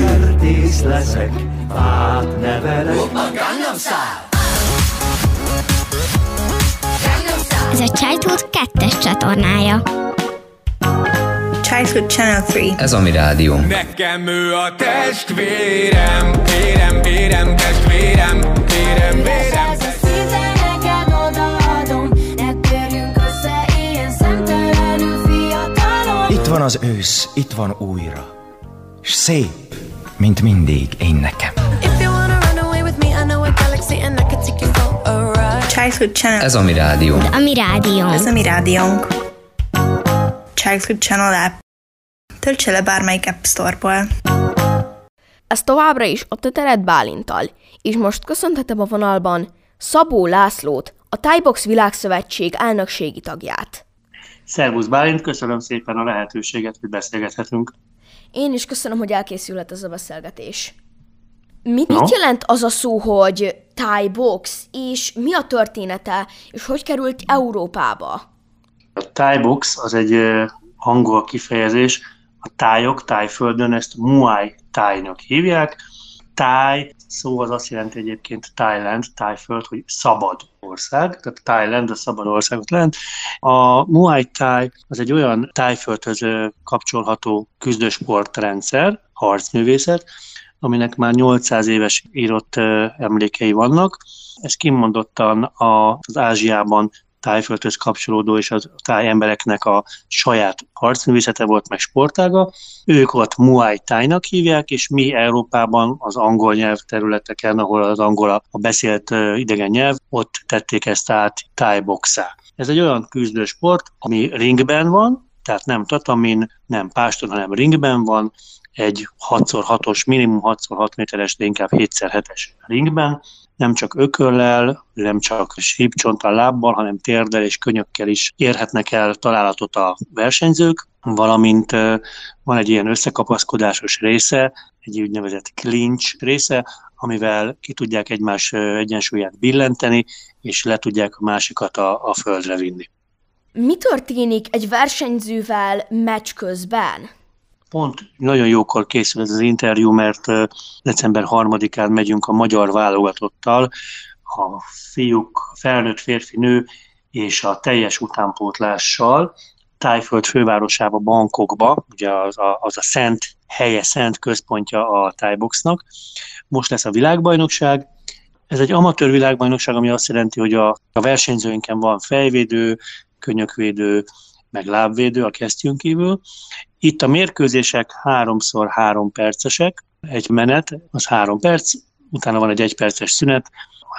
Kertész leszek, fát nevelek. Ez a Childhood 2-es csatornája. Childhood Channel 3. Ez a mi rádió. Nekem ő a testvérem, vérem, vérem, testvérem, vérem, vérem. Itt van az ősz, itt van újra. S szép, mint mindig én nekem. Childhood Channel. Ez a mi rádió. A mi rádiónk. Ez a mi rádiónk. Childhood Channel app. Töltse le bármelyik App Store-ból. Ez továbbra is a Töteret Bálintal, és most köszönhetem a vonalban Szabó Lászlót, a Thaibox Világszövetség elnökségi tagját. Szervusz Bálint, köszönöm szépen a lehetőséget, hogy beszélgethetünk. Én is köszönöm, hogy elkészülhet ez a beszélgetés. Mit, No? mit jelent az a szó, hogy Thai Box, és mi a története, és hogy került Európába? A Thai box az egy angol kifejezés, a tájok, tájföldön ezt Muay tájnak hívják. Táj szó az azt jelenti egyébként Thailand, tájföld, hogy szabad ország, tehát Thailand a szabad országot jelent. A Muay Thai az egy olyan tájföldhöz kapcsolható küzdősportrendszer, harcművészet, aminek már 800 éves írott emlékei vannak. Ez kimondottan az Ázsiában tájföldhöz kapcsolódó és az táj embereknek a saját harcművészete volt, meg sportága. Ők ott Muay Thai-nak hívják, és mi Európában az angol nyelv területeken, ahol az angol a a beszélt idegen nyelv, ott tették ezt át Thai boxá. Ez egy olyan küzdősport, ami ringben van, tehát nem tatamin, nem páston, hanem ringben van, egy 6x6-os, minimum 6x6 méteres, de inkább 7x7-es ringben, nem csak ököllel, nem csak sípcsonttal, lábbal, hanem térdel és könyökkel is érhetnek el találatot a versenyzők, valamint van egy ilyen összekapaszkodásos része, egy úgynevezett clinch része, amivel ki tudják egymás egyensúlyát billenteni, és le tudják a másikat a, a földre vinni. Mi történik egy versenyzővel meccs közben? Pont nagyon jókor készül ez az interjú, mert december 3-án megyünk a magyar válogatottal, a fiúk, felnőtt férfi, nő és a teljes utánpótlással Tájföld fővárosába, Bangkokba, ugye az a, az a szent helye, szent központja a tájboxnak. Most lesz a világbajnokság. Ez egy amatőr világbajnokság, ami azt jelenti, hogy a, a versenyzőinken van fejvédő, könyökvédő, meg lábvédő a kesztyűn kívül. Itt a mérkőzések 3x3 percesek, egy menet, az három perc, utána van egy egyperces szünet,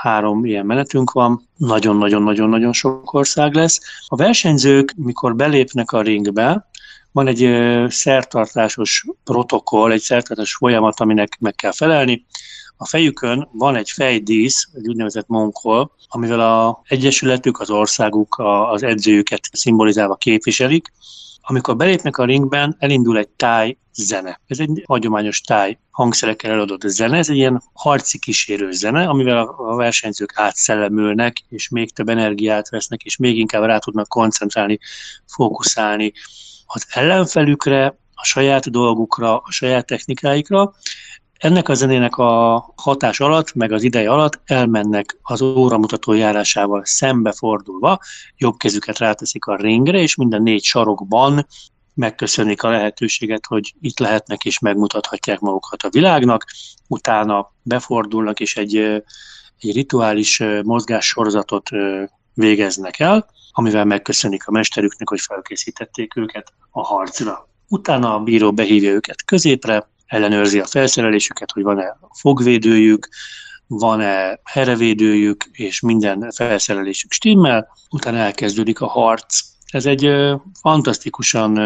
három ilyen menetünk van, nagyon-nagyon-nagyon-nagyon sok ország lesz. A versenyzők, mikor belépnek a ringbe, van egy szertartásos protokoll, egy szertartásos folyamat, aminek meg kell felelni. A fejükön van egy fejdísz, egy úgynevezett monkol, amivel a egyesületük, az országuk, az edzőjüket szimbolizálva képviselik. Amikor belépnek a ringben, elindul egy táj zene. Ez egy hagyományos táj hangszerekkel eladott zene, ez egy ilyen harci kísérő zene, amivel a versenyzők átszellemülnek, és még több energiát vesznek, és még inkább rá tudnak koncentrálni, fókuszálni az ellenfelükre, a saját dolgukra, a saját technikáikra. Ennek a zenének a hatás alatt, meg az ideje alatt elmennek az óramutató járásával szembefordulva, jobb kezüket ráteszik a ringre, és minden négy sarokban megköszönik a lehetőséget, hogy itt lehetnek és megmutathatják magukat a világnak, utána befordulnak és egy, egy rituális mozgássorozatot végeznek el, amivel megköszönik a mesterüknek, hogy felkészítették őket a harcra. Utána a bíró behívja őket középre, ellenőrzi a felszerelésüket, hogy van-e fogvédőjük, van-e herevédőjük, és minden felszerelésük stimmel, utána elkezdődik a harc. Ez egy fantasztikusan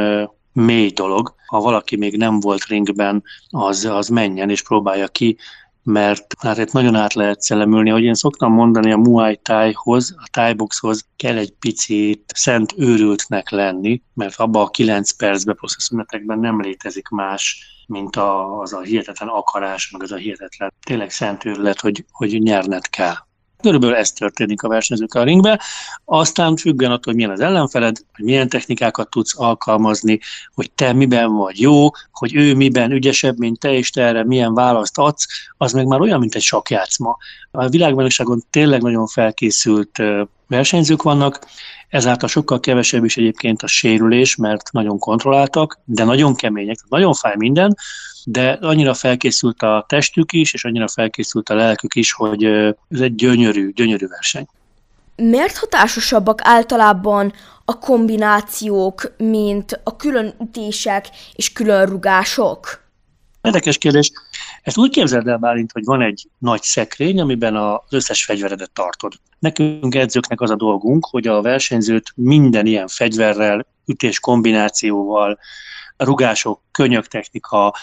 mély dolog. Ha valaki még nem volt ringben, az, az menjen és próbálja ki, mert hát itt nagyon át lehet szellemülni. Ahogy én szoktam mondani, a Muay Thai-hoz, a Thai boxhoz kell egy picit szent őrültnek lenni, mert abban a kilenc percben, plusz nem létezik más, mint a, az a hihetetlen akarás, meg az a hihetetlen tényleg szent őrület, hogy, hogy nyerned kell. Körülbelül ez történik a versenyzőkkel a ringbe. Aztán függen attól, hogy milyen az ellenfeled, hogy milyen technikákat tudsz alkalmazni, hogy te miben vagy jó, hogy ő miben ügyesebb, mint te, és te erre milyen választ adsz, az meg már olyan, mint egy sakjátszma. A világbajnokságon tényleg nagyon felkészült versenyzők vannak, ezáltal sokkal kevesebb is egyébként a sérülés, mert nagyon kontrolláltak, de nagyon kemények, nagyon fáj minden, de annyira felkészült a testük is, és annyira felkészült a lelkük is, hogy ez egy gyönyörű, gyönyörű verseny. Miért hatásosabbak általában a kombinációk, mint a külön ütések és külön rugások? Érdekes kérdés. Ezt úgy képzeld el, Bálint, hogy van egy nagy szekrény, amiben az összes fegyveredet tartod. Nekünk edzőknek az a dolgunk, hogy a versenyzőt minden ilyen fegyverrel, ütés kombinációval, rugások, könyöktechnika,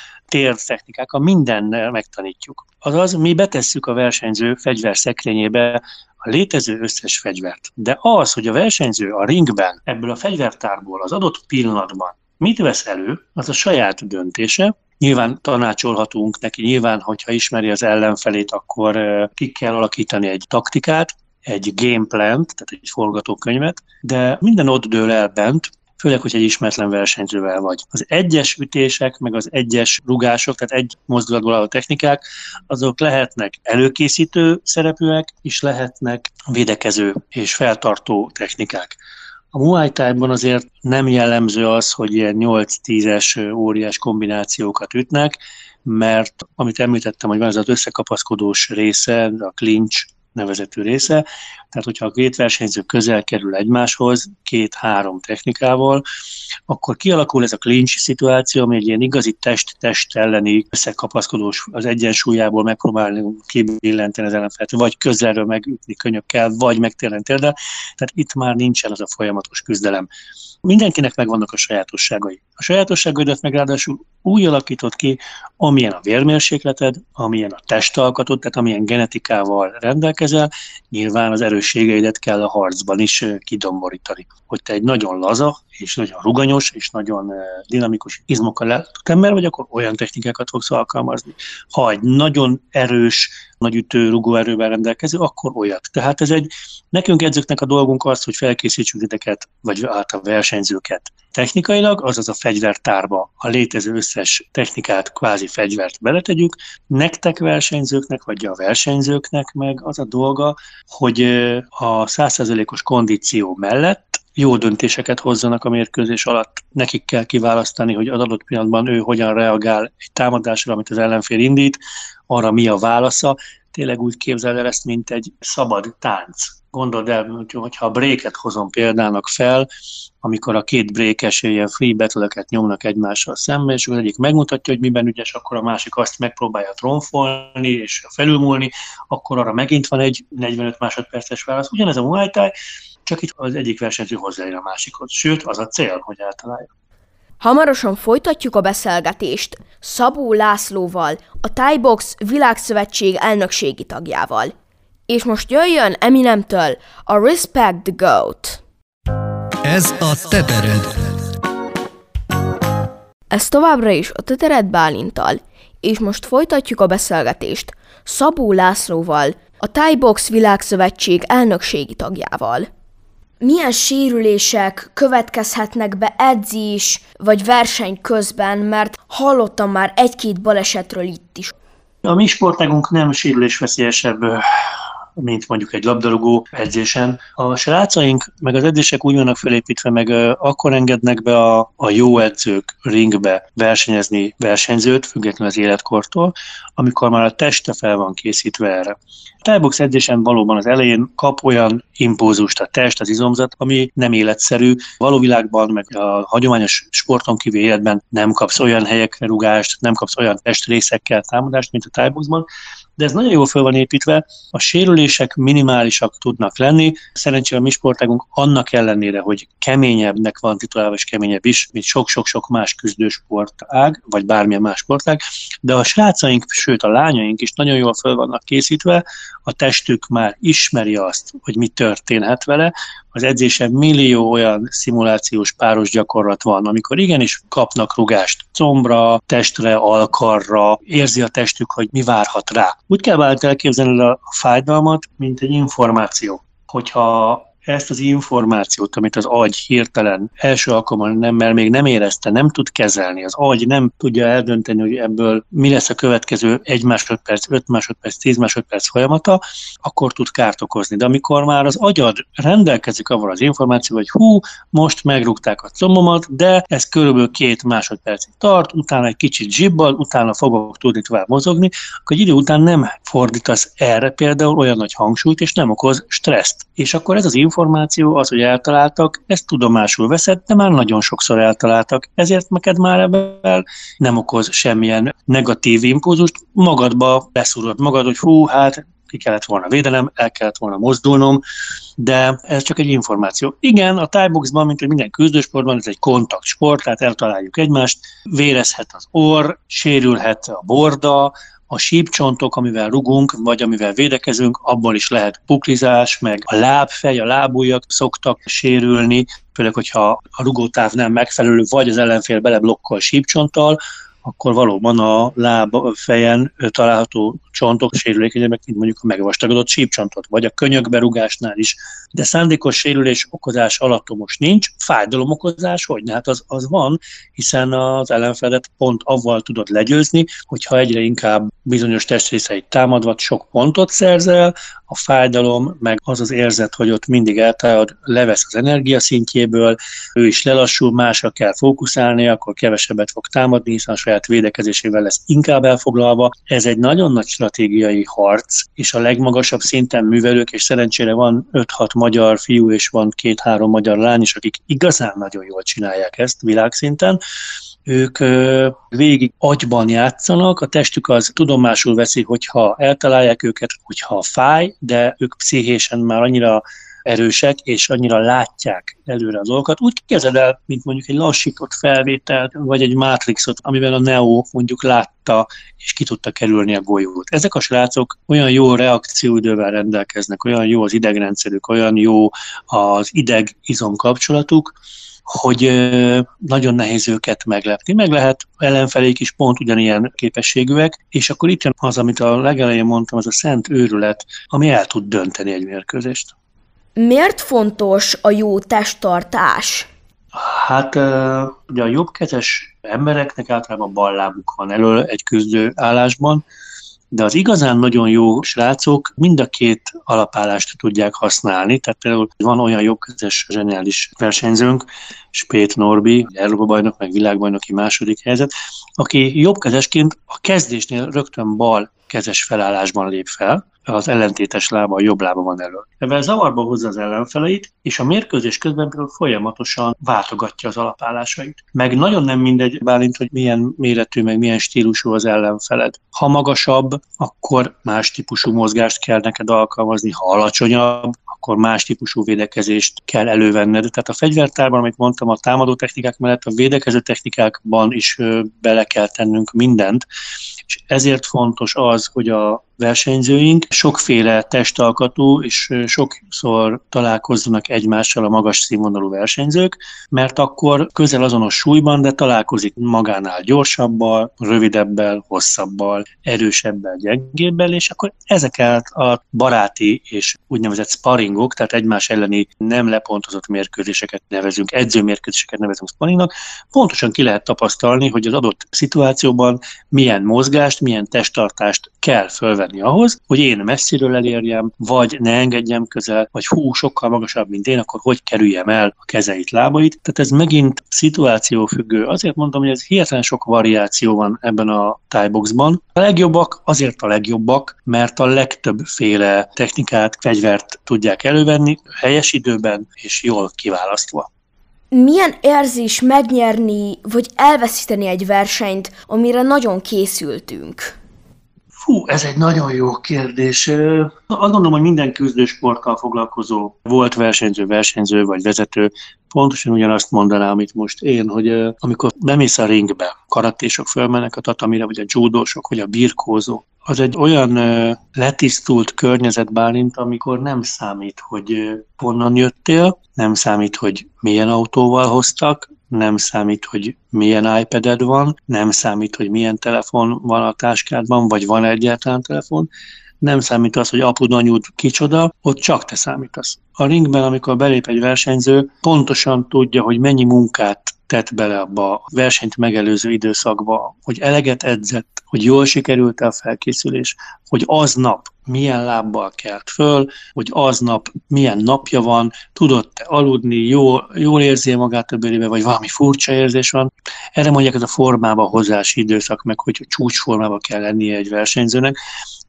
a mindennel megtanítjuk. Azaz, mi betesszük a versenyző fegyver szekrényébe a létező összes fegyvert. De az, hogy a versenyző a ringben ebből a fegyvertárból az adott pillanatban mit vesz elő, az a saját döntése, Nyilván tanácsolhatunk neki, nyilván, hogyha ismeri az ellenfelét, akkor ki kell alakítani egy taktikát, egy gameplant, tehát egy forgatókönyvet, de minden ott dől el bent, főleg, hogy egy ismeretlen versenyzővel vagy. Az egyes ütések, meg az egyes rugások, tehát egy mozdulatból álló technikák, azok lehetnek előkészítő szerepűek, és lehetnek védekező és feltartó technikák. A Muay Thai-ban azért nem jellemző az, hogy ilyen 8-10-es óriás kombinációkat ütnek, mert amit említettem, hogy van az az összekapaszkodós része, a clinch nevezetű része, tehát hogyha a két versenyző közel kerül egymáshoz, két-három technikával, akkor kialakul ez a clinch szituáció, ami egy ilyen igazi test-test elleni összekapaszkodós az egyensúlyából megpróbálni kibillenteni az ellenfelet, vagy közelről megütni könyökkel, vagy megtérni térde. Tehát itt már nincsen az a folyamatos küzdelem. Mindenkinek megvannak a sajátosságai. A sajátosságaidat meg ráadásul úgy alakított ki, amilyen a vérmérsékleted, amilyen a testalkatod, tehát amilyen genetikával rendelkezel, nyilván az erősségeidet kell a harcban is kidomborítani. Hogy te egy nagyon laza, és nagyon ruganyos, és nagyon dinamikus izmokkal eltott ember vagy, akkor olyan technikákat fogsz alkalmazni. Ha egy nagyon erős, nagy ütő, rugóerővel rendelkező, akkor olyat. Tehát ez egy, nekünk edzőknek a dolgunk az, hogy felkészítsünk titeket, vagy át a versenyzőket technikailag, azaz a fegyvertárba a létező összes technikát, kvázi fegyvert beletegyük, nektek versenyzőknek, vagy a versenyzőknek meg az a dolga, hogy a százszerzelékos kondíció mellett jó döntéseket hozzanak a mérkőzés alatt. Nekik kell kiválasztani, hogy az adott pillanatban ő hogyan reagál egy támadásra, amit az ellenfél indít, arra mi a válasza. Tényleg úgy képzel el ezt, mint egy szabad tánc. Gondold el, hogyha a bréket hozom példának fel, amikor a két brékes ilyen free battle nyomnak egymással szembe, és az egyik megmutatja, hogy miben ügyes, akkor a másik azt megpróbálja tronfolni és felülmúlni, akkor arra megint van egy 45 másodperces válasz. Ugyanez a Muay Thai, csak itt az egyik versenyző hozzáér a másikhoz. Sőt, az a cél, hogy eltalálja. Hamarosan folytatjuk a beszélgetést Szabó Lászlóval, a Thai Box Világszövetség elnökségi tagjával. És most jöjjön Eminemtől a Respect the Goat. Ez a tetered. Ez továbbra is a Tetered Bálintal, és most folytatjuk a beszélgetést Szabó Lászlóval, a Thai Box Világszövetség elnökségi tagjával milyen sérülések következhetnek be edzés vagy verseny közben, mert hallottam már egy-két balesetről itt is. A mi sportágunk nem sérülésveszélyesebb mint mondjuk egy labdarúgó edzésen. A srácaink, meg az edzések úgy vannak felépítve, meg akkor engednek be a, a jó edzők ringbe versenyezni versenyzőt, függetlenül az életkortól, amikor már a teste fel van készítve erre. A tájbox edzésen valóban az elején kap olyan impulzust a test, az izomzat, ami nem életszerű. Való világban, meg a hagyományos sporton kívül életben nem kapsz olyan helyekre rugást, nem kapsz olyan testrészekkel támadást, mint a tájboxban, de ez nagyon jól fel van építve. A sérülés sérülések minimálisak tudnak lenni. Szerencsére a mi sportágunk annak ellenére, hogy keményebbnek van titulálva, és keményebb is, mint sok-sok-sok más küzdősportág, vagy bármilyen más sportág, de a srácaink, sőt a lányaink is nagyon jól fel vannak készítve, a testük már ismeri azt, hogy mi történhet vele, az edzésen millió olyan szimulációs páros gyakorlat van, amikor igenis kapnak rugást combra, testre, alkarra, érzi a testük, hogy mi várhat rá. Úgy kell vált elképzelni a fájdalmat, mint egy információ. Hogyha ezt az információt, amit az agy hirtelen első alkalommal nem, mert még nem érezte, nem tud kezelni, az agy nem tudja eldönteni, hogy ebből mi lesz a következő egy másodperc, öt másodperc, tíz másodperc folyamata, akkor tud kárt okozni. De amikor már az agyad rendelkezik avval az információval, hogy hú, most megrúgták a combomat, de ez körülbelül két másodpercig tart, utána egy kicsit zsibbal, utána fogok tudni tovább mozogni, akkor egy idő után nem fordítasz erre például olyan nagy hangsúlyt, és nem okoz stresszt. És akkor ez az információ, az, hogy eltaláltak, ezt tudomásul veszed, de már nagyon sokszor eltaláltak, ezért neked már ebben nem okoz semmilyen negatív impulzust, magadba beszúrod magad, hogy hú, hát ki kellett volna védelem, el kellett volna mozdulnom, de ez csak egy információ. Igen, a tájboxban, mint hogy minden küzdősportban, ez egy kontaktsport, tehát eltaláljuk egymást, vérezhet az orr, sérülhet a borda, a sípcsontok, amivel rugunk, vagy amivel védekezünk, abból is lehet puklizás, meg a lábfej, a lábujjak szoktak sérülni, főleg, hogyha a rugótáv nem megfelelő, vagy az ellenfél beleblokkol sípcsonttal, akkor valóban a láb fejen található csontok sérülékenyebbek, mint mondjuk a megvastagodott sípcsontot, vagy a könyökberugásnál is. De szándékos sérülés okozás alattomos nincs, fájdalom okozás, hogy hát az, az van, hiszen az ellenfelet pont avval tudod legyőzni, hogyha egyre inkább bizonyos testrészeit támadva sok pontot szerzel, a fájdalom, meg az az érzet, hogy ott mindig eltállod, levesz az energia szintjéből, ő is lelassul, másra kell fókuszálni, akkor kevesebbet fog támadni, hiszen a saját védekezésével lesz inkább elfoglalva. Ez egy nagyon nagy stratégiai harc, és a legmagasabb szinten művelők, és szerencsére van 5-6 magyar fiú, és van két-három magyar lány is, akik igazán nagyon jól csinálják ezt világszinten, ők végig agyban játszanak, a testük az tudomásul veszi, hogyha eltalálják őket, hogyha fáj, de ők pszichésen már annyira erősek, és annyira látják előre a dolgokat. Úgy kezded el, mint mondjuk egy lassított felvételt, vagy egy Matrixot, amiben a Neo mondjuk látta, és ki tudta kerülni a golyót. Ezek a srácok olyan jó reakcióidővel rendelkeznek, olyan jó az idegrendszerük, olyan jó az ideg-izom kapcsolatuk, hogy nagyon nehéz őket meglepni. Meg lehet ellenfelék is pont ugyanilyen képességűek, és akkor itt jön az, amit a legelején mondtam, az a szent őrület, ami el tud dönteni egy mérkőzést. Miért fontos a jó testtartás? Hát ugye a jobbkezes embereknek általában ballábuk van elől egy küzdő állásban, de az igazán nagyon jó srácok mind a két alapállást tudják használni, tehát például van olyan jobbkezes zseniális versenyzőnk, Spét Norbi, Európa bajnok, meg világbajnoki második helyzet, aki jobbkezesként a kezdésnél rögtön bal kezes felállásban lép fel, az ellentétes lába, a jobb lába van elől. Ebben zavarba hozza az ellenfeleit, és a mérkőzés közben például folyamatosan váltogatja az alapállásait. Meg nagyon nem mindegy, Bálint, hogy milyen méretű, meg milyen stílusú az ellenfeled. Ha magasabb, akkor más típusú mozgást kell neked alkalmazni, ha alacsonyabb, akkor más típusú védekezést kell elővenned. Tehát a fegyvertárban, amit mondtam, a támadó technikák mellett a védekező technikákban is bele kell tennünk mindent, és ezért fontos az, hogy a versenyzőink. Sokféle testalkatú és sokszor találkozzanak egymással a magas színvonalú versenyzők, mert akkor közel azonos súlyban, de találkozik magánál gyorsabbal, rövidebbel, hosszabbal, erősebbel, gyengébbel, és akkor ezeket a baráti és úgynevezett sparringok, tehát egymás elleni nem lepontozott mérkőzéseket nevezünk, edzőmérkőzéseket nevezünk sparringnak, pontosan ki lehet tapasztalni, hogy az adott szituációban milyen mozgást, milyen testtartást kell fölvenni venni ahhoz, hogy én messziről elérjem, vagy ne engedjem közel, vagy hú, sokkal magasabb, mint én, akkor hogy kerüljem el a kezeit, lábait. Tehát ez megint szituációfüggő. Azért mondom, hogy ez hihetetlen sok variáció van ebben a tájboxban. A legjobbak azért a legjobbak, mert a legtöbbféle technikát, fegyvert tudják elővenni helyes időben és jól kiválasztva. Milyen érzés megnyerni vagy elveszíteni egy versenyt, amire nagyon készültünk? Hú, ez egy nagyon jó kérdés. Azt gondolom, hogy minden küzdősporttal foglalkozó volt versenyző, versenyző vagy vezető pontosan ugyanazt mondaná, amit most én, hogy amikor bemész a ringbe, karatésok fölmennek a tatamire, vagy a judósok, vagy a birkózók, az egy olyan letisztult környezet Bálint, amikor nem számít, hogy honnan jöttél, nem számít, hogy milyen autóval hoztak, nem számít, hogy milyen iPad-ed van, nem számít, hogy milyen telefon van a táskádban, vagy van egyáltalán telefon, nem számít az, hogy apud, anyud kicsoda, ott csak te számítasz. A ringben, amikor belép egy versenyző, pontosan tudja, hogy mennyi munkát tett bele abba a versenyt megelőző időszakba, hogy eleget edzett, hogy jól sikerült a felkészülés, hogy aznap milyen lábbal kelt föl, hogy aznap milyen napja van, tudott-e aludni, jól, jól érzi magát a bőrébe, vagy valami furcsa érzés van. Erre mondják ez a formába hozási időszak, meg hogy csúcsformába kell lennie egy versenyzőnek.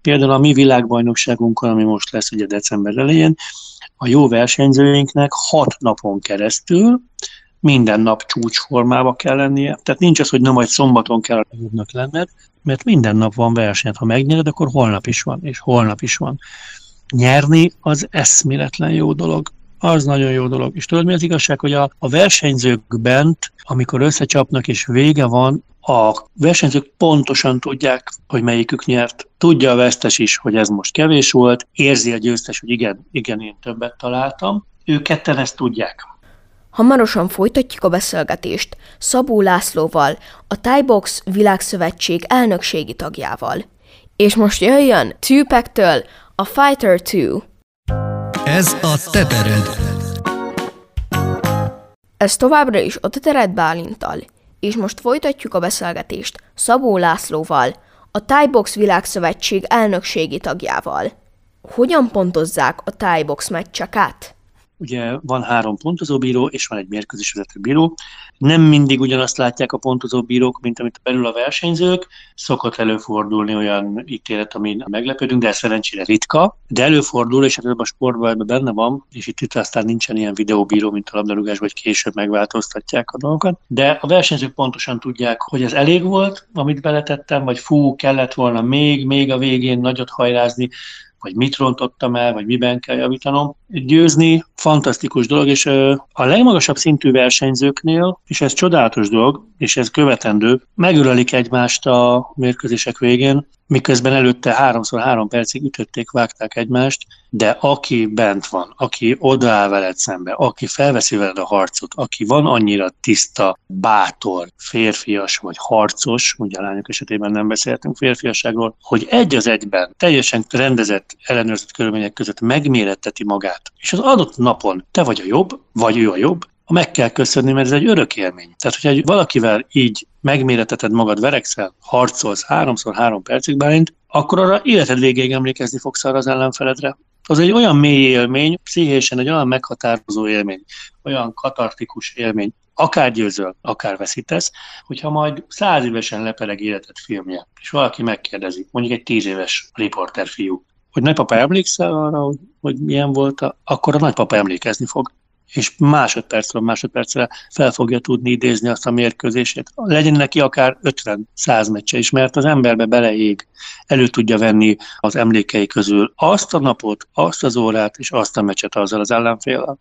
Például a mi világbajnokságunkon, ami most lesz ugye december elején, a jó versenyzőinknek hat napon keresztül minden nap csúcsformába kell lennie. Tehát nincs az, hogy nem majd szombaton kell a jobbnak lenned, mert minden nap van verseny. Ha megnyered, akkor holnap is van, és holnap is van. Nyerni az eszméletlen jó dolog. Az nagyon jó dolog. És tudod, mi az igazság, hogy a, a versenyzők bent, amikor összecsapnak és vége van, a versenyzők pontosan tudják, hogy melyikük nyert. Tudja a vesztes is, hogy ez most kevés volt, érzi a győztes, hogy igen, igen, én többet találtam. Ők ketten ezt tudják. Hamarosan folytatjuk a beszélgetést Szabó Lászlóval, a Thai Box Világszövetség elnökségi tagjával. És most jöjjön Tupac-től a Fighter 2. Ez a tetered. Ez továbbra is a Tetered Bálintal, és most folytatjuk a beszélgetést Szabó Lászlóval, a Thai Box Világszövetség elnökségi tagjával. Hogyan pontozzák a Thai Box meccseket? Ugye van három pontozóbíró, és van egy mérkőzésvezető bíró. Nem mindig ugyanazt látják a pontozóbírók, mint amit belül a versenyzők. Szokott előfordulni olyan ítélet, amin meglepődünk, de ez szerencsére ritka. De előfordul, és ebben a sportban ebben benne van, és itt, itt aztán nincsen ilyen videóbíró, mint a labdarúgás, vagy később megváltoztatják a dolgokat. De a versenyzők pontosan tudják, hogy ez elég volt, amit beletettem, vagy fú, kellett volna még, még a végén nagyot hajrázni, vagy mit rontottam el, vagy miben kell javítanom. Győzni fantasztikus dolog, és a legmagasabb szintű versenyzőknél, és ez csodálatos dolog, és ez követendő, megölelik egymást a mérkőzések végén, miközben előtte háromszor három percig ütötték, vágták egymást, de aki bent van, aki odaáll veled szembe, aki felveszi veled a harcot, aki van annyira tiszta, bátor, férfias vagy harcos, ugye a lányok esetében nem beszéltünk férfiasságról, hogy egy az egyben, teljesen rendezett, ellenőrzött körülmények között megméretteti magát, és az adott napon te vagy a jobb, vagy ő a jobb, meg kell köszönni, mert ez egy örök élmény. Tehát, hogyha valakivel így megméreteted magad, verekszel, harcolsz háromszor három percig bálint, akkor arra életed végéig emlékezni fogsz arra az ellenfeledre. Az egy olyan mély élmény, pszichésen egy olyan meghatározó élmény, olyan katartikus élmény, akár győzöl, akár veszítesz, hogyha majd száz évesen lepereg életed filmje, és valaki megkérdezi, mondjuk egy tíz éves riporter fiú, hogy nagypapa emlékszel arra, hogy, hogy milyen volt, a, akkor a nagypapa emlékezni fog és másodpercről másodpercre fel fogja tudni idézni azt a mérkőzését. Legyen neki akár 50-100 meccse is, mert az emberbe beleég, elő tudja venni az emlékei közül azt a napot, azt az órát és azt a meccset azzal az ellenféllel.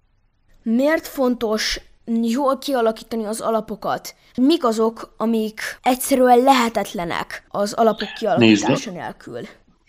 Miért fontos jól kialakítani az alapokat? Mik azok, amik egyszerűen lehetetlenek az alapok kialakítása Nézd. nélkül?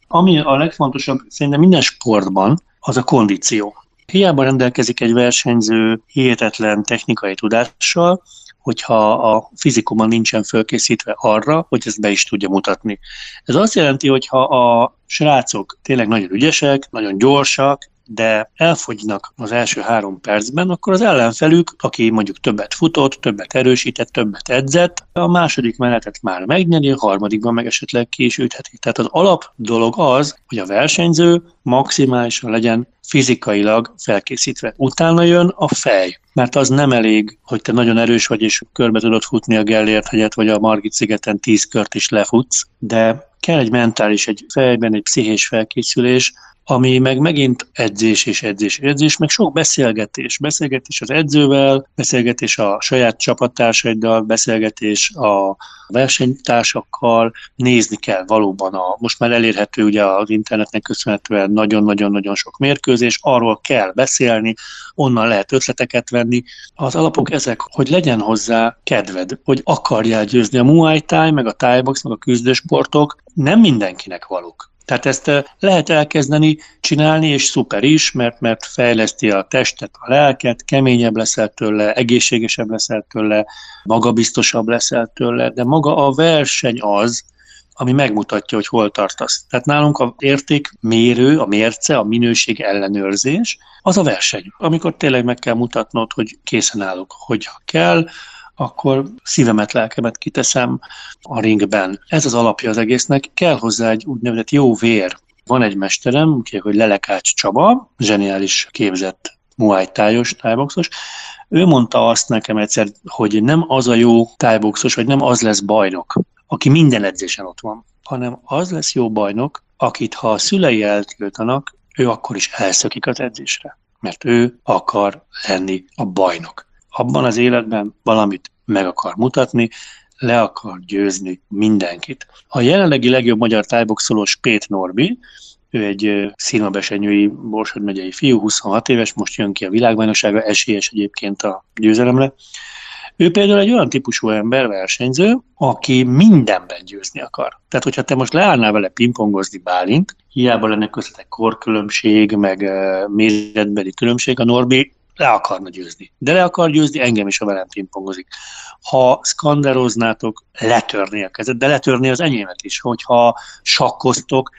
Ami a legfontosabb szerintem minden sportban, az a kondíció. Hiába rendelkezik egy versenyző hihetetlen technikai tudással, hogyha a fizikumon nincsen fölkészítve arra, hogy ezt be is tudja mutatni. Ez azt jelenti, hogy ha a srácok tényleg nagyon ügyesek, nagyon gyorsak, de elfogynak az első három percben, akkor az ellenfelük, aki mondjuk többet futott, többet erősített, többet edzett, a második menetet már megnyeri, a harmadikban meg esetleg ki is ütheti. Tehát az alap dolog az, hogy a versenyző maximálisan legyen fizikailag felkészítve. Utána jön a fej, mert az nem elég, hogy te nagyon erős vagy, és körbe tudod futni a Gellért hegyet, vagy a Margit szigeten tíz kört is lefutsz, de kell egy mentális, egy fejben egy pszichés felkészülés, ami meg megint edzés és edzés és edzés, meg sok beszélgetés. Beszélgetés az edzővel, beszélgetés a saját csapattársaddal, beszélgetés a versenytársakkal, nézni kell valóban a, most már elérhető ugye az internetnek köszönhetően nagyon-nagyon-nagyon sok mérkőzés, arról kell beszélni, onnan lehet ötleteket venni. Az alapok ezek, hogy legyen hozzá kedved, hogy akarjál győzni a Muay Thai, meg a Thai box, meg a küzdősportok, nem mindenkinek valók. Tehát ezt lehet elkezdeni csinálni, és szuper is, mert, mert fejleszti a testet, a lelket, keményebb leszel tőle, egészségesebb leszel tőle, magabiztosabb leszel tőle, de maga a verseny az, ami megmutatja, hogy hol tartasz. Tehát nálunk a értékmérő, a mérce, a minőség ellenőrzés, az a verseny. Amikor tényleg meg kell mutatnod, hogy készen állok, hogyha kell, akkor szívemet, lelkemet kiteszem a ringben. Ez az alapja az egésznek. Kell hozzá egy úgynevezett jó vér. Van egy mesterem, hogy Lelekács Csaba, zseniális képzett muay tájos, tájboxos, ő mondta azt nekem egyszer, hogy nem az a jó tájboxos, vagy nem az lesz bajnok, aki minden edzésen ott van, hanem az lesz jó bajnok, akit ha a szülei eltiltanak, ő akkor is elszökik az edzésre, mert ő akar lenni a bajnok abban az életben valamit meg akar mutatni, le akar győzni mindenkit. A jelenlegi legjobb magyar tájboxolós Pét Norbi, ő egy színmabesenyői Borsod megyei fiú, 26 éves, most jön ki a világbajnoksága, esélyes egyébként a győzelemre. Ő például egy olyan típusú ember, versenyző, aki mindenben győzni akar. Tehát, hogyha te most leállnál vele pingpongozni Bálint, hiába lenne köztetek korkülönbség, meg méretbeli különbség, a Norbi le akarna győzni. De le akar győzni, engem is, a velem pingpongozik. Ha skanderoznátok, letörni a kezed, de letörni az enyémet is, hogyha sakkoztok,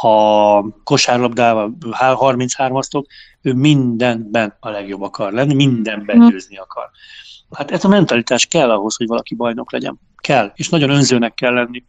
ha kosárlabdával 33-asztok, ő mindenben a legjobb akar lenni, mindenben mhm. győzni akar. Hát ez a mentalitás kell ahhoz, hogy valaki bajnok legyen. Kell, és nagyon önzőnek kell lenni.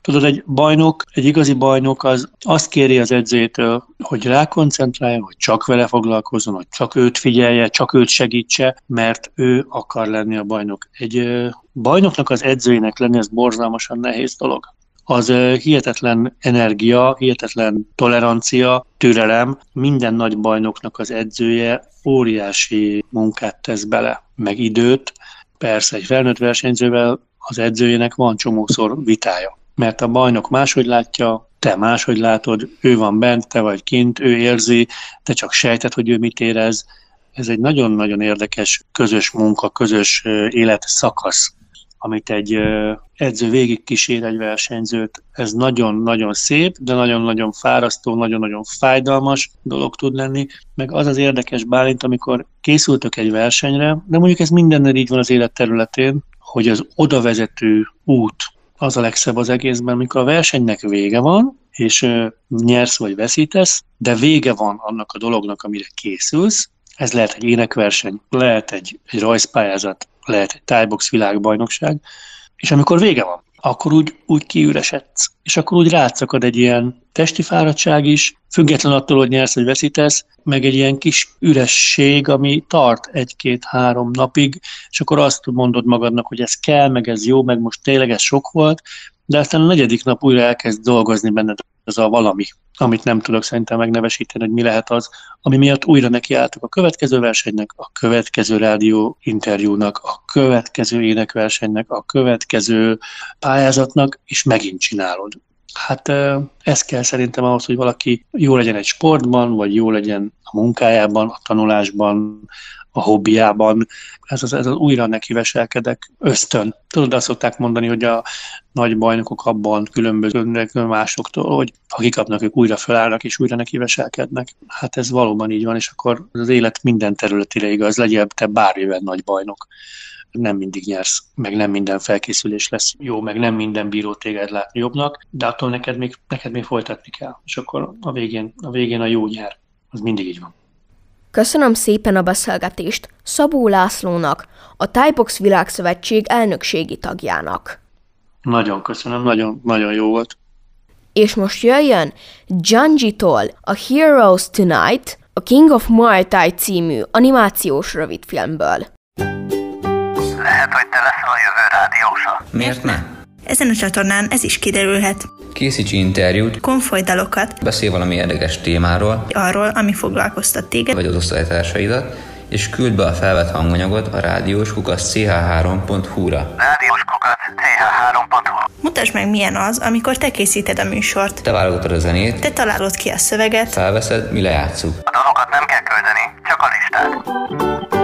Tudod, egy bajnok, egy igazi bajnok az azt kéri az edzőjétől, hogy rákoncentráljon, hogy csak vele foglalkozzon, hogy csak őt figyelje, csak őt segítse, mert ő akar lenni a bajnok. Egy bajnoknak az edzőjének lenni, ez borzalmasan nehéz dolog az hihetetlen energia, hihetetlen tolerancia, türelem. Minden nagy bajnoknak az edzője óriási munkát tesz bele, meg időt. Persze egy felnőtt versenyzővel az edzőjének van csomószor vitája mert a bajnok máshogy látja, te máshogy látod, ő van bent, te vagy kint, ő érzi, te csak sejted, hogy ő mit érez. Ez egy nagyon-nagyon érdekes közös munka, közös élet szakasz, amit egy edző végig kísér egy versenyzőt. Ez nagyon-nagyon szép, de nagyon-nagyon fárasztó, nagyon-nagyon fájdalmas dolog tud lenni. Meg az az érdekes Bálint, amikor készültök egy versenyre, de mondjuk ez mindennel így van az élet területén, hogy az odavezető út, az a legszebb az egészben, amikor a versenynek vége van, és nyersz vagy veszítesz, de vége van annak a dolognak, amire készülsz. Ez lehet egy énekverseny, lehet egy, egy rajzpályázat, lehet egy tájbox világbajnokság, és amikor vége van, akkor úgy, úgy kiüresedsz, és akkor úgy rátszakad egy ilyen testi fáradtság is, független attól, hogy nyersz vagy veszítesz, meg egy ilyen kis üresség, ami tart egy-két-három napig, és akkor azt mondod magadnak, hogy ez kell, meg ez jó, meg most tényleg ez sok volt, de aztán a negyedik nap újra elkezd dolgozni benned az a valami, amit nem tudok szerintem megnevesíteni, hogy mi lehet az, ami miatt újra nekiálltok a következő versenynek, a következő rádió interjúnak, a következő énekversenynek, a következő pályázatnak, és megint csinálod. Hát ez kell szerintem ahhoz, hogy valaki jó legyen egy sportban, vagy jó legyen a munkájában, a tanulásban, a hobbiában. Ez az, ez az újra neki veselkedek ösztön. Tudod, azt szokták mondani, hogy a nagy bajnokok abban különbözőnek másoktól, hogy ha kikapnak, ők újra felállnak és újra neki veselkednek. Hát ez valóban így van, és akkor az élet minden területére igaz, legyen te bármiben nagy bajnok nem mindig nyersz, meg nem minden felkészülés lesz jó, meg nem minden bíró téged látni jobbnak, de attól neked még, neked még folytatni kell, és akkor a végén, a végén a jó nyer. Az mindig így van. Köszönöm szépen a beszélgetést Szabó Lászlónak, a Thaibox Világszövetség elnökségi tagjának. Nagyon köszönöm, nagyon, nagyon jó volt. És most jöjjön Janji-tól a Heroes Tonight, a King of Muay Thai című animációs rövidfilmből. Lehet, hogy te leszel a jövő rádiósa. Miért nem? Ezen a csatornán ez is kiderülhet. Készíts interjút, konfoly dalokat, beszélj valami érdekes témáról, arról, ami foglalkoztat téged, vagy az osztálytársaidat, és küld be a felvett hanganyagot a rádiós kukasz ch3.hu-ra. Rádiós kukac ch3.hu Mutasd meg, milyen az, amikor te készíted a műsort. Te válogatod a zenét, Te találod ki a szöveget, felveszed, mi lejátszuk. A dalokat nem kell küldeni, csak a listát.